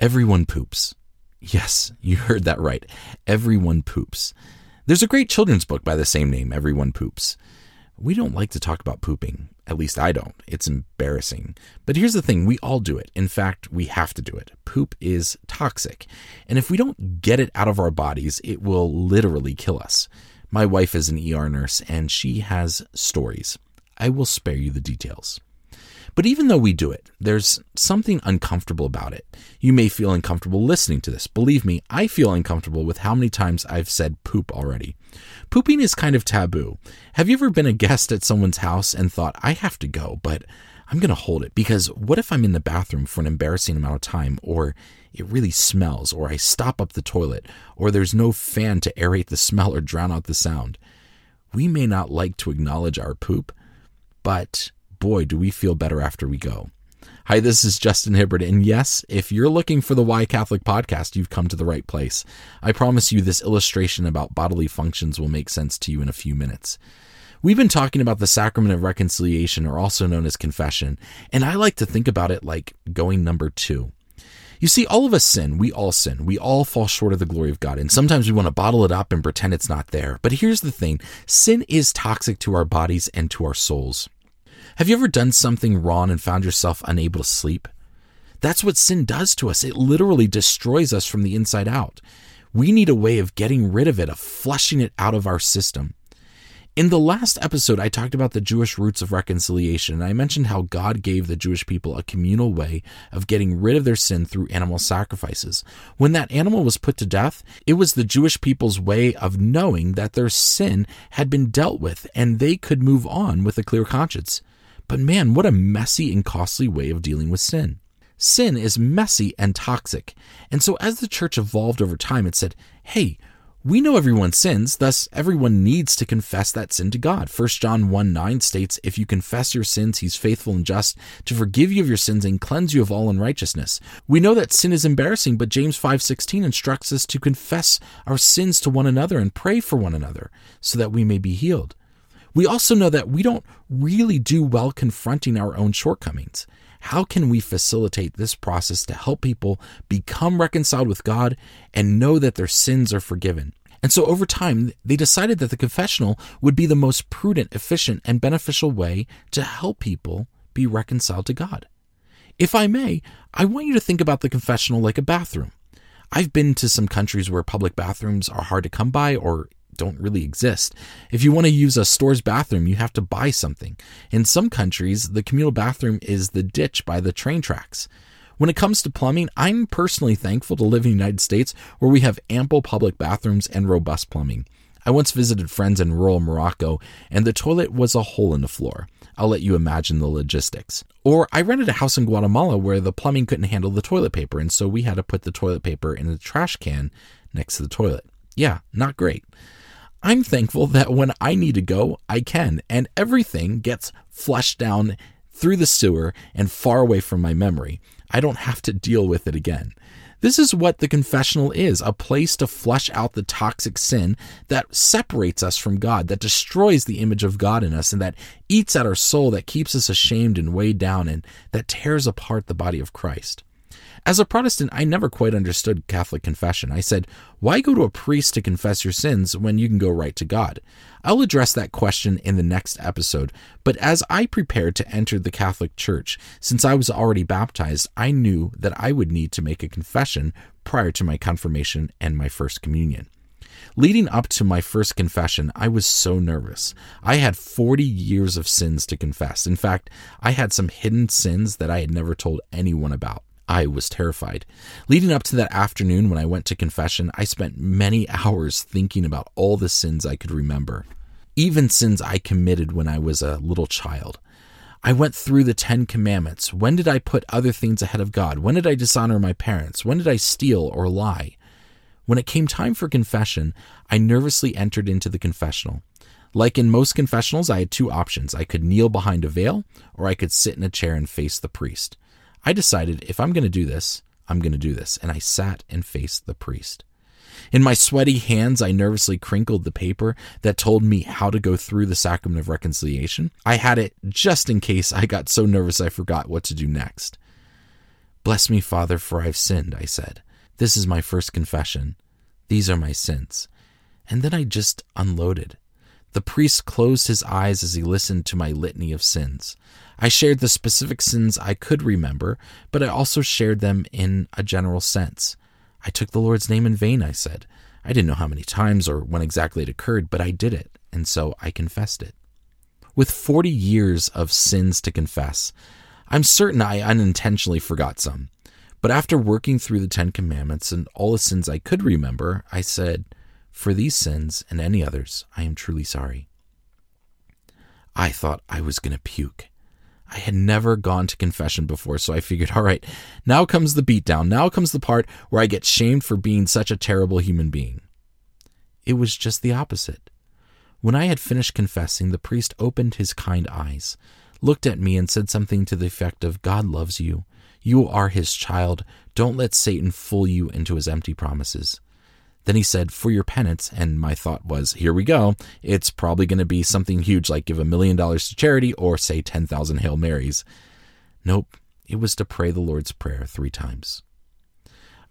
Everyone poops. Yes, you heard that right. Everyone poops. There's a great children's book by the same name, Everyone Poops. We don't like to talk about pooping. At least I don't. It's embarrassing. But here's the thing we all do it. In fact, we have to do it. Poop is toxic. And if we don't get it out of our bodies, it will literally kill us. My wife is an ER nurse and she has stories. I will spare you the details. But even though we do it, there's something uncomfortable about it. You may feel uncomfortable listening to this. Believe me, I feel uncomfortable with how many times I've said poop already. Pooping is kind of taboo. Have you ever been a guest at someone's house and thought, I have to go, but I'm going to hold it because what if I'm in the bathroom for an embarrassing amount of time or it really smells or I stop up the toilet or there's no fan to aerate the smell or drown out the sound? We may not like to acknowledge our poop, but boy, do we feel better after we go. Hi, this is Justin Hibbard, and yes, if you're looking for the Why Catholic podcast, you've come to the right place. I promise you this illustration about bodily functions will make sense to you in a few minutes. We've been talking about the sacrament of reconciliation, or also known as confession, and I like to think about it like going number two. You see, all of us sin. We all sin. We all fall short of the glory of God. And sometimes we want to bottle it up and pretend it's not there. But here's the thing sin is toxic to our bodies and to our souls. Have you ever done something wrong and found yourself unable to sleep? That's what sin does to us. It literally destroys us from the inside out. We need a way of getting rid of it, of flushing it out of our system. In the last episode, I talked about the Jewish roots of reconciliation, and I mentioned how God gave the Jewish people a communal way of getting rid of their sin through animal sacrifices. When that animal was put to death, it was the Jewish people's way of knowing that their sin had been dealt with and they could move on with a clear conscience. But man, what a messy and costly way of dealing with sin. Sin is messy and toxic. And so as the church evolved over time, it said, hey, we know everyone sins, thus everyone needs to confess that sin to God. 1 John 1 9 states, If you confess your sins, he's faithful and just to forgive you of your sins and cleanse you of all unrighteousness. We know that sin is embarrassing, but James 5 16 instructs us to confess our sins to one another and pray for one another so that we may be healed. We also know that we don't really do well confronting our own shortcomings. How can we facilitate this process to help people become reconciled with God and know that their sins are forgiven? And so over time, they decided that the confessional would be the most prudent, efficient, and beneficial way to help people be reconciled to God. If I may, I want you to think about the confessional like a bathroom. I've been to some countries where public bathrooms are hard to come by or don't really exist. If you want to use a store's bathroom, you have to buy something. In some countries, the communal bathroom is the ditch by the train tracks. When it comes to plumbing, I'm personally thankful to live in the United States where we have ample public bathrooms and robust plumbing. I once visited friends in rural Morocco and the toilet was a hole in the floor. I'll let you imagine the logistics. Or I rented a house in Guatemala where the plumbing couldn't handle the toilet paper, and so we had to put the toilet paper in a trash can next to the toilet. Yeah, not great. I'm thankful that when I need to go, I can, and everything gets flushed down through the sewer and far away from my memory. I don't have to deal with it again. This is what the confessional is a place to flush out the toxic sin that separates us from God, that destroys the image of God in us, and that eats at our soul, that keeps us ashamed and weighed down, and that tears apart the body of Christ. As a Protestant, I never quite understood Catholic confession. I said, why go to a priest to confess your sins when you can go right to God? I'll address that question in the next episode, but as I prepared to enter the Catholic Church, since I was already baptized, I knew that I would need to make a confession prior to my confirmation and my first communion. Leading up to my first confession, I was so nervous. I had 40 years of sins to confess. In fact, I had some hidden sins that I had never told anyone about. I was terrified. Leading up to that afternoon when I went to confession, I spent many hours thinking about all the sins I could remember, even sins I committed when I was a little child. I went through the Ten Commandments. When did I put other things ahead of God? When did I dishonor my parents? When did I steal or lie? When it came time for confession, I nervously entered into the confessional. Like in most confessionals, I had two options. I could kneel behind a veil, or I could sit in a chair and face the priest. I decided if I'm going to do this, I'm going to do this. And I sat and faced the priest. In my sweaty hands, I nervously crinkled the paper that told me how to go through the sacrament of reconciliation. I had it just in case I got so nervous I forgot what to do next. Bless me, Father, for I've sinned, I said. This is my first confession. These are my sins. And then I just unloaded. The priest closed his eyes as he listened to my litany of sins. I shared the specific sins I could remember, but I also shared them in a general sense. I took the Lord's name in vain, I said. I didn't know how many times or when exactly it occurred, but I did it, and so I confessed it. With 40 years of sins to confess, I'm certain I unintentionally forgot some. But after working through the Ten Commandments and all the sins I could remember, I said, For these sins and any others, I am truly sorry. I thought I was going to puke. I had never gone to confession before, so I figured, all right, now comes the beatdown. Now comes the part where I get shamed for being such a terrible human being. It was just the opposite. When I had finished confessing, the priest opened his kind eyes, looked at me, and said something to the effect of, God loves you. You are his child. Don't let Satan fool you into his empty promises. Then he said, For your penance, and my thought was, Here we go. It's probably going to be something huge like give a million dollars to charity or say 10,000 Hail Marys. Nope, it was to pray the Lord's Prayer three times.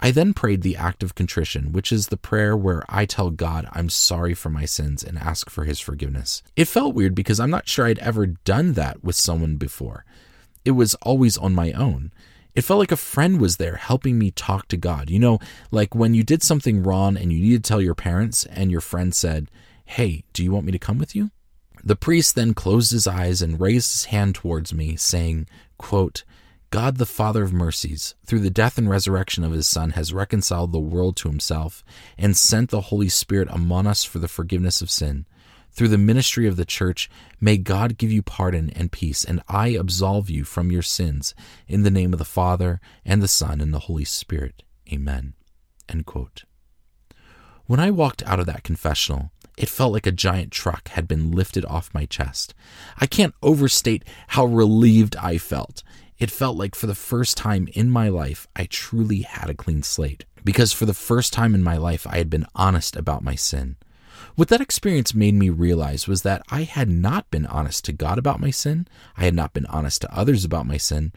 I then prayed the act of contrition, which is the prayer where I tell God I'm sorry for my sins and ask for his forgiveness. It felt weird because I'm not sure I'd ever done that with someone before. It was always on my own. It felt like a friend was there helping me talk to God. You know, like when you did something wrong and you needed to tell your parents, and your friend said, Hey, do you want me to come with you? The priest then closed his eyes and raised his hand towards me, saying, quote, God, the Father of mercies, through the death and resurrection of his Son, has reconciled the world to himself and sent the Holy Spirit among us for the forgiveness of sin through the ministry of the church, may God give you pardon and peace, and I absolve you from your sins in the name of the Father and the Son and the Holy Spirit. Amen. When I walked out of that confessional, it felt like a giant truck had been lifted off my chest. I can't overstate how relieved I felt. It felt like for the first time in my life, I truly had a clean slate. Because for the first time in my life, I had been honest about my sin. What that experience made me realize was that I had not been honest to God about my sin, I had not been honest to others about my sin,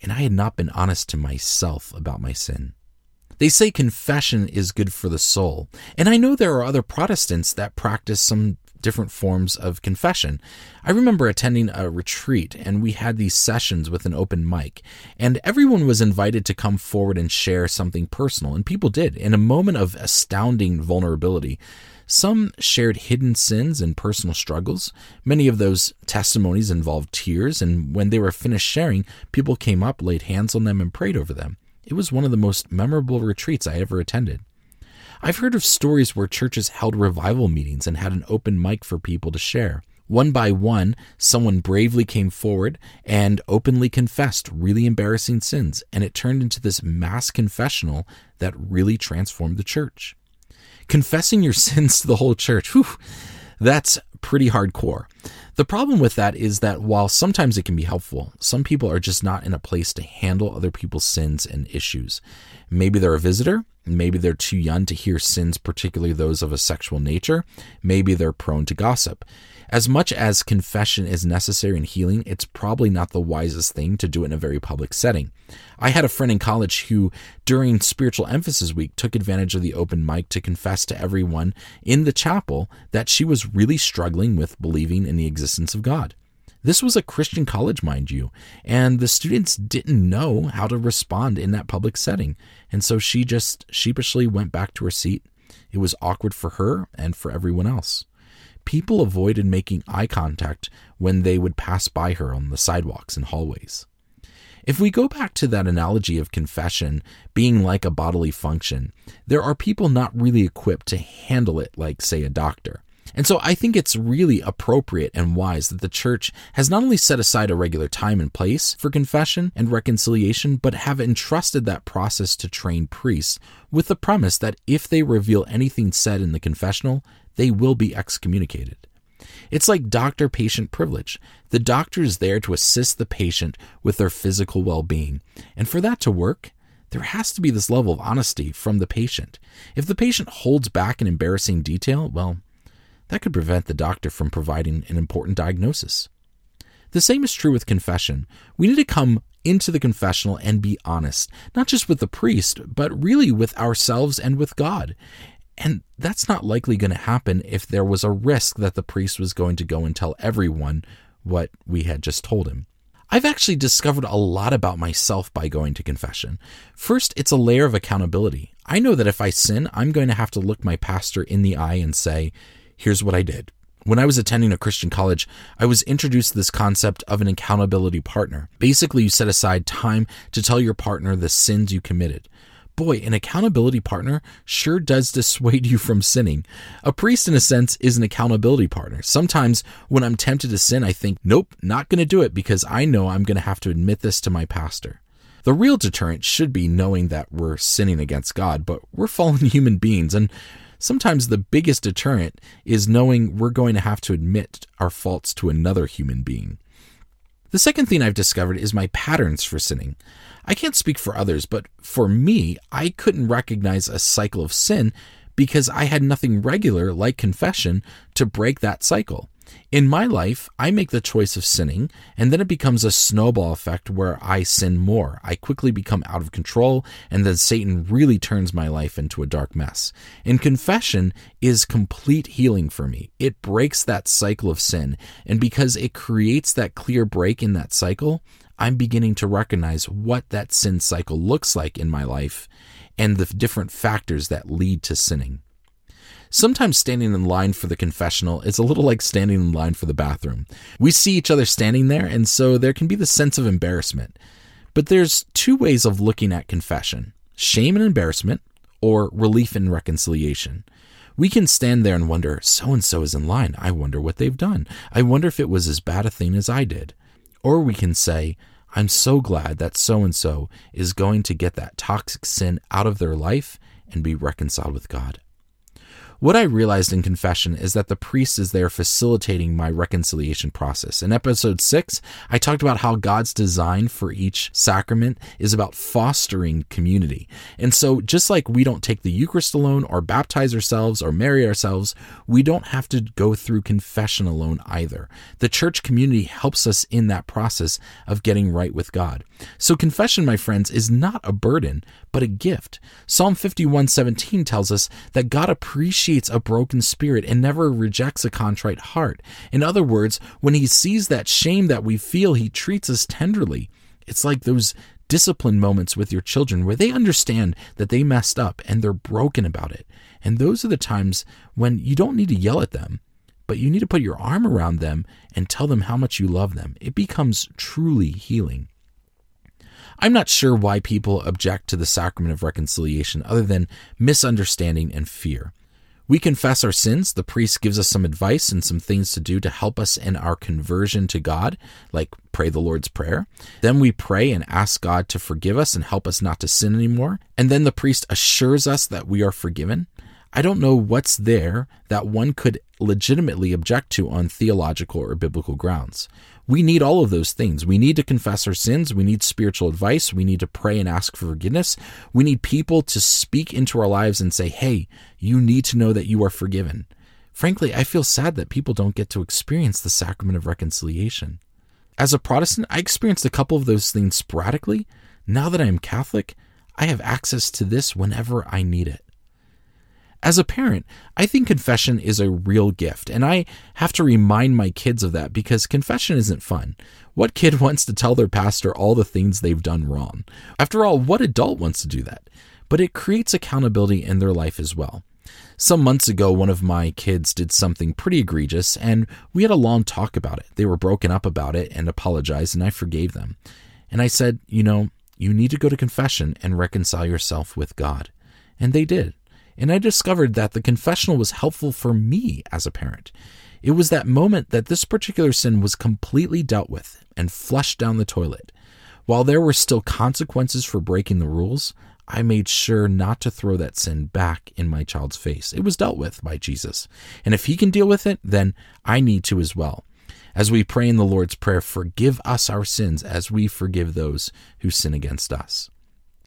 and I had not been honest to myself about my sin. They say confession is good for the soul, and I know there are other Protestants that practice some different forms of confession. I remember attending a retreat and we had these sessions with an open mic, and everyone was invited to come forward and share something personal, and people did in a moment of astounding vulnerability. Some shared hidden sins and personal struggles. Many of those testimonies involved tears, and when they were finished sharing, people came up, laid hands on them, and prayed over them. It was one of the most memorable retreats I ever attended. I've heard of stories where churches held revival meetings and had an open mic for people to share. One by one, someone bravely came forward and openly confessed really embarrassing sins, and it turned into this mass confessional that really transformed the church confessing your sins to the whole church, whew, that's pretty hardcore. The problem with that is that while sometimes it can be helpful, some people are just not in a place to handle other people's sins and issues. Maybe they're a visitor, maybe they're too young to hear sins, particularly those of a sexual nature, maybe they're prone to gossip. As much as confession is necessary in healing, it's probably not the wisest thing to do it in a very public setting. I had a friend in college who, during Spiritual Emphasis Week, took advantage of the open mic to confess to everyone in the chapel that she was really struggling with believing in the existence of God. This was a Christian college, mind you, and the students didn't know how to respond in that public setting. And so she just sheepishly went back to her seat. It was awkward for her and for everyone else people avoided making eye contact when they would pass by her on the sidewalks and hallways. If we go back to that analogy of confession being like a bodily function, there are people not really equipped to handle it like, say, a doctor. And so I think it's really appropriate and wise that the church has not only set aside a regular time and place for confession and reconciliation, but have entrusted that process to trained priests with the premise that if they reveal anything said in the confessional, they will be excommunicated. It's like doctor patient privilege. The doctor is there to assist the patient with their physical well being. And for that to work, there has to be this level of honesty from the patient. If the patient holds back an embarrassing detail, well, that could prevent the doctor from providing an important diagnosis. The same is true with confession. We need to come into the confessional and be honest, not just with the priest, but really with ourselves and with God. And that's not likely going to happen if there was a risk that the priest was going to go and tell everyone what we had just told him. I've actually discovered a lot about myself by going to confession. First, it's a layer of accountability. I know that if I sin, I'm going to have to look my pastor in the eye and say, here's what I did. When I was attending a Christian college, I was introduced to this concept of an accountability partner. Basically, you set aside time to tell your partner the sins you committed. Boy, an accountability partner sure does dissuade you from sinning. A priest, in a sense, is an accountability partner. Sometimes when I'm tempted to sin, I think, nope, not going to do it because I know I'm going to have to admit this to my pastor. The real deterrent should be knowing that we're sinning against God, but we're fallen human beings, and Sometimes the biggest deterrent is knowing we're going to have to admit our faults to another human being. The second thing I've discovered is my patterns for sinning. I can't speak for others, but for me, I couldn't recognize a cycle of sin because I had nothing regular like confession to break that cycle. In my life, I make the choice of sinning, and then it becomes a snowball effect where I sin more. I quickly become out of control, and then Satan really turns my life into a dark mess. And confession is complete healing for me. It breaks that cycle of sin, and because it creates that clear break in that cycle, I'm beginning to recognize what that sin cycle looks like in my life and the different factors that lead to sinning. Sometimes standing in line for the confessional is a little like standing in line for the bathroom. We see each other standing there, and so there can be the sense of embarrassment. But there's two ways of looking at confession shame and embarrassment, or relief and reconciliation. We can stand there and wonder, so and so is in line. I wonder what they've done. I wonder if it was as bad a thing as I did. Or we can say, I'm so glad that so and so is going to get that toxic sin out of their life and be reconciled with God. What I realized in confession is that the priest is there facilitating my reconciliation process. In episode 6, I talked about how God's design for each sacrament is about fostering community. And so, just like we don't take the Eucharist alone or baptize ourselves or marry ourselves, we don't have to go through confession alone either. The church community helps us in that process of getting right with God. So, confession, my friends, is not a burden, but a gift. Psalm 51:17 tells us that God appreciates a broken spirit and never rejects a contrite heart. In other words, when he sees that shame that we feel, he treats us tenderly. It's like those discipline moments with your children where they understand that they messed up and they're broken about it. And those are the times when you don't need to yell at them, but you need to put your arm around them and tell them how much you love them. It becomes truly healing. I'm not sure why people object to the sacrament of reconciliation other than misunderstanding and fear. We confess our sins. The priest gives us some advice and some things to do to help us in our conversion to God, like pray the Lord's Prayer. Then we pray and ask God to forgive us and help us not to sin anymore. And then the priest assures us that we are forgiven. I don't know what's there that one could legitimately object to on theological or biblical grounds. We need all of those things. We need to confess our sins. We need spiritual advice. We need to pray and ask for forgiveness. We need people to speak into our lives and say, hey, you need to know that you are forgiven. Frankly, I feel sad that people don't get to experience the sacrament of reconciliation. As a Protestant, I experienced a couple of those things sporadically. Now that I am Catholic, I have access to this whenever I need it. As a parent, I think confession is a real gift, and I have to remind my kids of that because confession isn't fun. What kid wants to tell their pastor all the things they've done wrong? After all, what adult wants to do that? But it creates accountability in their life as well. Some months ago, one of my kids did something pretty egregious, and we had a long talk about it. They were broken up about it and apologized, and I forgave them. And I said, You know, you need to go to confession and reconcile yourself with God. And they did and I discovered that the confessional was helpful for me as a parent. It was that moment that this particular sin was completely dealt with and flushed down the toilet. While there were still consequences for breaking the rules, I made sure not to throw that sin back in my child's face. It was dealt with by Jesus. And if he can deal with it, then I need to as well. As we pray in the Lord's Prayer, forgive us our sins as we forgive those who sin against us.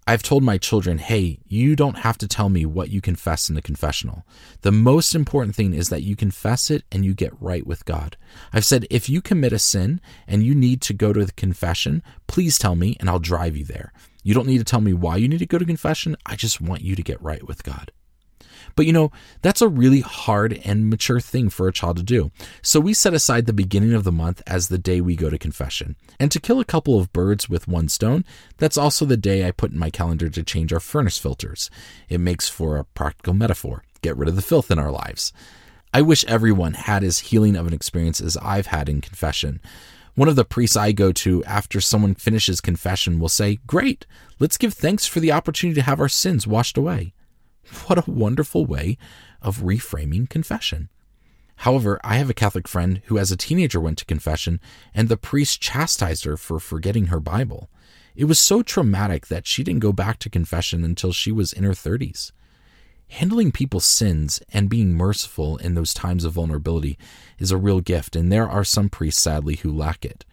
I've told my children, hey, you don't have to tell me what you confess in the confessional. The most important thing is that you confess it and you get right with God. I've said, if you commit a sin and you need to go to the confession, please tell me and I'll drive you there. You don't need to tell me why you need to go to confession. I just want you to get right with God. But you know, that's a really hard and mature thing for a child to do. So we set aside the beginning of the month as the day we go to confession. And to kill a couple of birds with one stone, that's also the day I put in my calendar to change our furnace filters. It makes for a practical metaphor get rid of the filth in our lives. I wish everyone had as healing of an experience as I've had in confession. One of the priests I go to after someone finishes confession will say, Great, let's give thanks for the opportunity to have our sins washed away. What a wonderful way of reframing confession. However, I have a Catholic friend who, as a teenager, went to confession and the priest chastised her for forgetting her Bible. It was so traumatic that she didn't go back to confession until she was in her 30s. Handling people's sins and being merciful in those times of vulnerability is a real gift, and there are some priests, sadly, who lack it.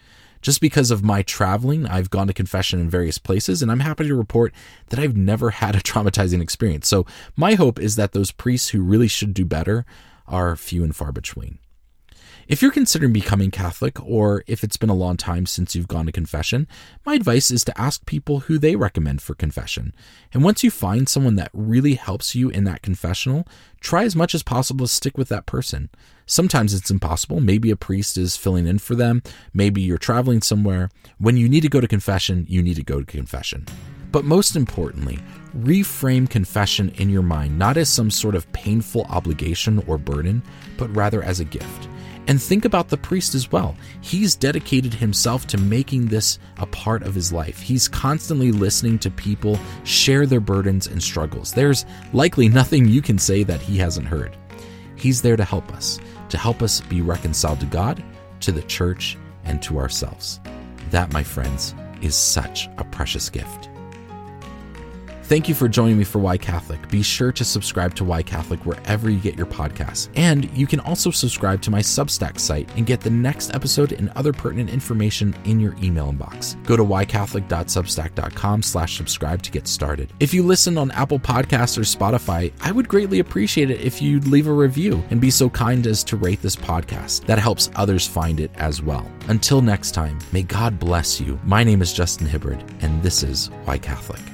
Just because of my traveling, I've gone to confession in various places, and I'm happy to report that I've never had a traumatizing experience. So, my hope is that those priests who really should do better are few and far between. If you're considering becoming Catholic, or if it's been a long time since you've gone to confession, my advice is to ask people who they recommend for confession. And once you find someone that really helps you in that confessional, try as much as possible to stick with that person. Sometimes it's impossible. Maybe a priest is filling in for them. Maybe you're traveling somewhere. When you need to go to confession, you need to go to confession. But most importantly, reframe confession in your mind not as some sort of painful obligation or burden, but rather as a gift. And think about the priest as well. He's dedicated himself to making this a part of his life. He's constantly listening to people share their burdens and struggles. There's likely nothing you can say that he hasn't heard. He's there to help us, to help us be reconciled to God, to the church, and to ourselves. That, my friends, is such a precious gift. Thank you for joining me for Why Catholic. Be sure to subscribe to Why Catholic wherever you get your podcasts. And you can also subscribe to my Substack site and get the next episode and other pertinent information in your email inbox. Go to whycatholic.substack.com slash subscribe to get started. If you listen on Apple Podcasts or Spotify, I would greatly appreciate it if you'd leave a review and be so kind as to rate this podcast. That helps others find it as well. Until next time, may God bless you. My name is Justin Hibbard, and this is Why Catholic.